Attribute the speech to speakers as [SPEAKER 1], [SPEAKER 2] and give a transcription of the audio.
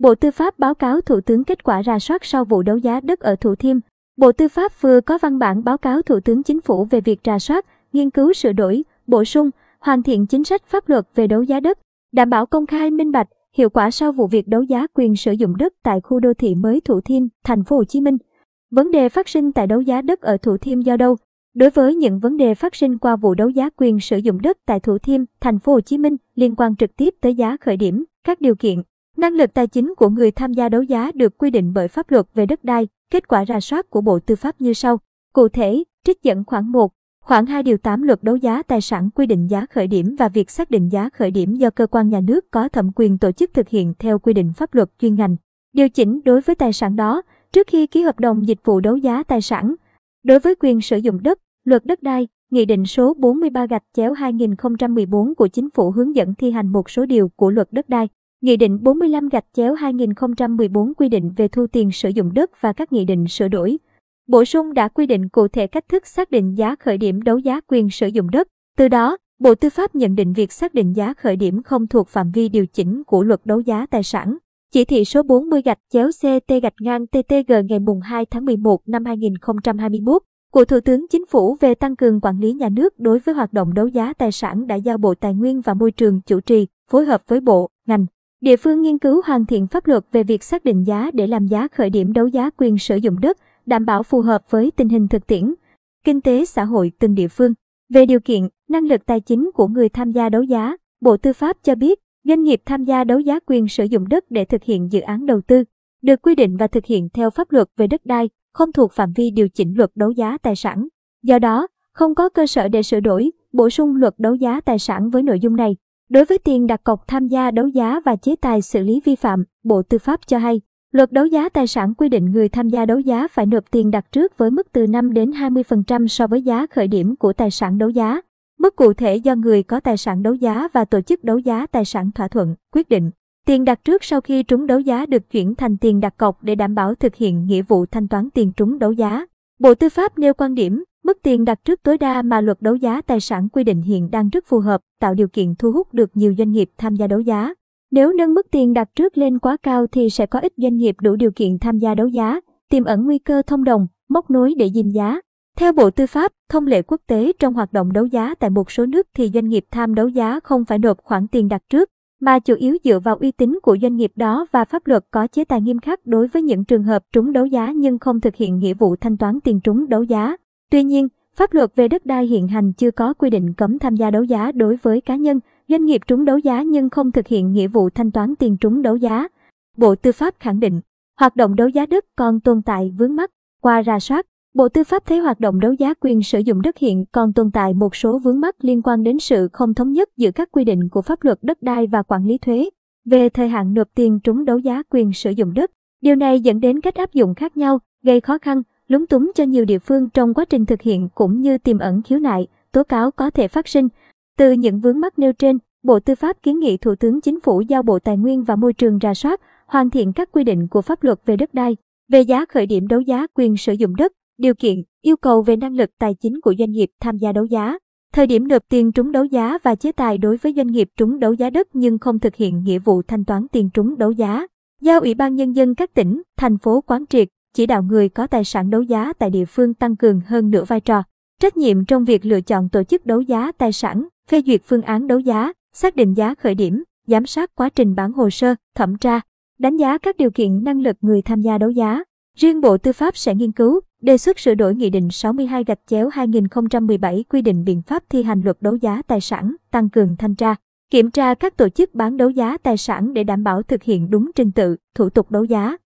[SPEAKER 1] Bộ Tư pháp báo cáo Thủ tướng kết quả rà soát sau vụ đấu giá đất ở Thủ Thiêm. Bộ Tư pháp vừa có văn bản báo cáo Thủ tướng Chính phủ về việc rà soát, nghiên cứu sửa đổi, bổ sung, hoàn thiện chính sách pháp luật về đấu giá đất, đảm bảo công khai minh bạch, hiệu quả sau vụ việc đấu giá quyền sử dụng đất tại khu đô thị mới Thủ Thiêm, thành phố Hồ Chí Minh. Vấn đề phát sinh tại đấu giá đất ở Thủ Thiêm do đâu? Đối với những vấn đề phát sinh qua vụ đấu giá quyền sử dụng đất tại Thủ Thiêm, thành phố Hồ Chí Minh liên quan trực tiếp tới giá khởi điểm, các điều kiện, năng lực tài chính của người tham gia đấu giá được quy định bởi pháp luật về đất đai, kết quả rà soát của Bộ Tư pháp như sau. Cụ thể, trích dẫn khoảng 1, Khoảng 2 điều 8 luật đấu giá tài sản quy định giá khởi điểm và việc xác định giá khởi điểm do cơ quan nhà nước có thẩm quyền tổ chức thực hiện theo quy định pháp luật chuyên ngành. Điều chỉnh đối với tài sản đó trước khi ký hợp đồng dịch vụ đấu giá tài sản. Đối với quyền sử dụng đất, luật đất đai, Nghị định số 43 gạch chéo 2014 của Chính phủ hướng dẫn thi hành một số điều của luật đất đai. Nghị định 45 gạch chéo 2014 quy định về thu tiền sử dụng đất và các nghị định sửa đổi, Bổ sung đã quy định cụ thể cách thức xác định giá khởi điểm đấu giá quyền sử dụng đất. Từ đó, Bộ Tư pháp nhận định việc xác định giá khởi điểm không thuộc phạm vi điều chỉnh của luật đấu giá tài sản. Chỉ thị số 40 gạch chéo CT gạch ngang TTG ngày 2 tháng 11 năm 2021 của Thủ tướng Chính phủ về tăng cường quản lý nhà nước đối với hoạt động đấu giá tài sản đã giao Bộ Tài nguyên và Môi trường chủ trì, phối hợp với bộ, ngành, địa phương nghiên cứu hoàn thiện pháp luật về việc xác định giá để làm giá khởi điểm đấu giá quyền sử dụng đất, đảm bảo phù hợp với tình hình thực tiễn, kinh tế xã hội từng địa phương. Về điều kiện, năng lực tài chính của người tham gia đấu giá, Bộ Tư pháp cho biết, doanh nghiệp tham gia đấu giá quyền sử dụng đất để thực hiện dự án đầu tư, được quy định và thực hiện theo pháp luật về đất đai, không thuộc phạm vi điều chỉnh luật đấu giá tài sản. Do đó, không có cơ sở để sửa đổi, bổ sung luật đấu giá tài sản với nội dung này. Đối với tiền đặt cọc tham gia đấu giá và chế tài xử lý vi phạm, Bộ Tư pháp cho hay, Luật đấu giá tài sản quy định người tham gia đấu giá phải nộp tiền đặt trước với mức từ 5 đến 20% so với giá khởi điểm của tài sản đấu giá. Mức cụ thể do người có tài sản đấu giá và tổ chức đấu giá tài sản thỏa thuận, quyết định. Tiền đặt trước sau khi trúng đấu giá được chuyển thành tiền đặt cọc để đảm bảo thực hiện nghĩa vụ thanh toán tiền trúng đấu giá. Bộ Tư pháp nêu quan điểm, mức tiền đặt trước tối đa mà luật đấu giá tài sản quy định hiện đang rất phù hợp, tạo điều kiện thu hút được nhiều doanh nghiệp tham gia đấu giá. Nếu nâng mức tiền đặt trước lên quá cao thì sẽ có ít doanh nghiệp đủ điều kiện tham gia đấu giá, tiềm ẩn nguy cơ thông đồng, móc nối để dìm giá. Theo Bộ Tư pháp, thông lệ quốc tế trong hoạt động đấu giá tại một số nước thì doanh nghiệp tham đấu giá không phải nộp khoản tiền đặt trước, mà chủ yếu dựa vào uy tín của doanh nghiệp đó và pháp luật có chế tài nghiêm khắc đối với những trường hợp trúng đấu giá nhưng không thực hiện nghĩa vụ thanh toán tiền trúng đấu giá. Tuy nhiên, pháp luật về đất đai hiện hành chưa có quy định cấm tham gia đấu giá đối với cá nhân, Doanh nghiệp trúng đấu giá nhưng không thực hiện nghĩa vụ thanh toán tiền trúng đấu giá. Bộ Tư pháp khẳng định, hoạt động đấu giá đất còn tồn tại vướng mắc. Qua ra soát, Bộ Tư pháp thấy hoạt động đấu giá quyền sử dụng đất hiện còn tồn tại một số vướng mắc liên quan đến sự không thống nhất giữa các quy định của pháp luật đất đai và quản lý thuế về thời hạn nộp tiền trúng đấu giá quyền sử dụng đất. Điều này dẫn đến cách áp dụng khác nhau, gây khó khăn, lúng túng cho nhiều địa phương trong quá trình thực hiện cũng như tiềm ẩn khiếu nại, tố cáo có thể phát sinh. Từ những vướng mắc nêu trên, Bộ Tư pháp kiến nghị Thủ tướng Chính phủ giao Bộ Tài nguyên và Môi trường rà soát, hoàn thiện các quy định của pháp luật về đất đai, về giá khởi điểm đấu giá quyền sử dụng đất, điều kiện, yêu cầu về năng lực tài chính của doanh nghiệp tham gia đấu giá, thời điểm nộp tiền trúng đấu giá và chế tài đối với doanh nghiệp trúng đấu giá đất nhưng không thực hiện nghĩa vụ thanh toán tiền trúng đấu giá. Giao Ủy ban Nhân dân các tỉnh, thành phố quán triệt, chỉ đạo người có tài sản đấu giá tại địa phương tăng cường hơn nữa vai trò, trách nhiệm trong việc lựa chọn tổ chức đấu giá tài sản, phê duyệt phương án đấu giá, xác định giá khởi điểm, giám sát quá trình bán hồ sơ, thẩm tra, đánh giá các điều kiện năng lực người tham gia đấu giá. Riêng Bộ Tư pháp sẽ nghiên cứu, đề xuất sửa đổi Nghị định 62 gạch chéo 2017 quy định biện pháp thi hành luật đấu giá tài sản, tăng cường thanh tra, kiểm tra các tổ chức bán đấu giá tài sản để đảm bảo thực hiện đúng trình tự, thủ tục đấu giá.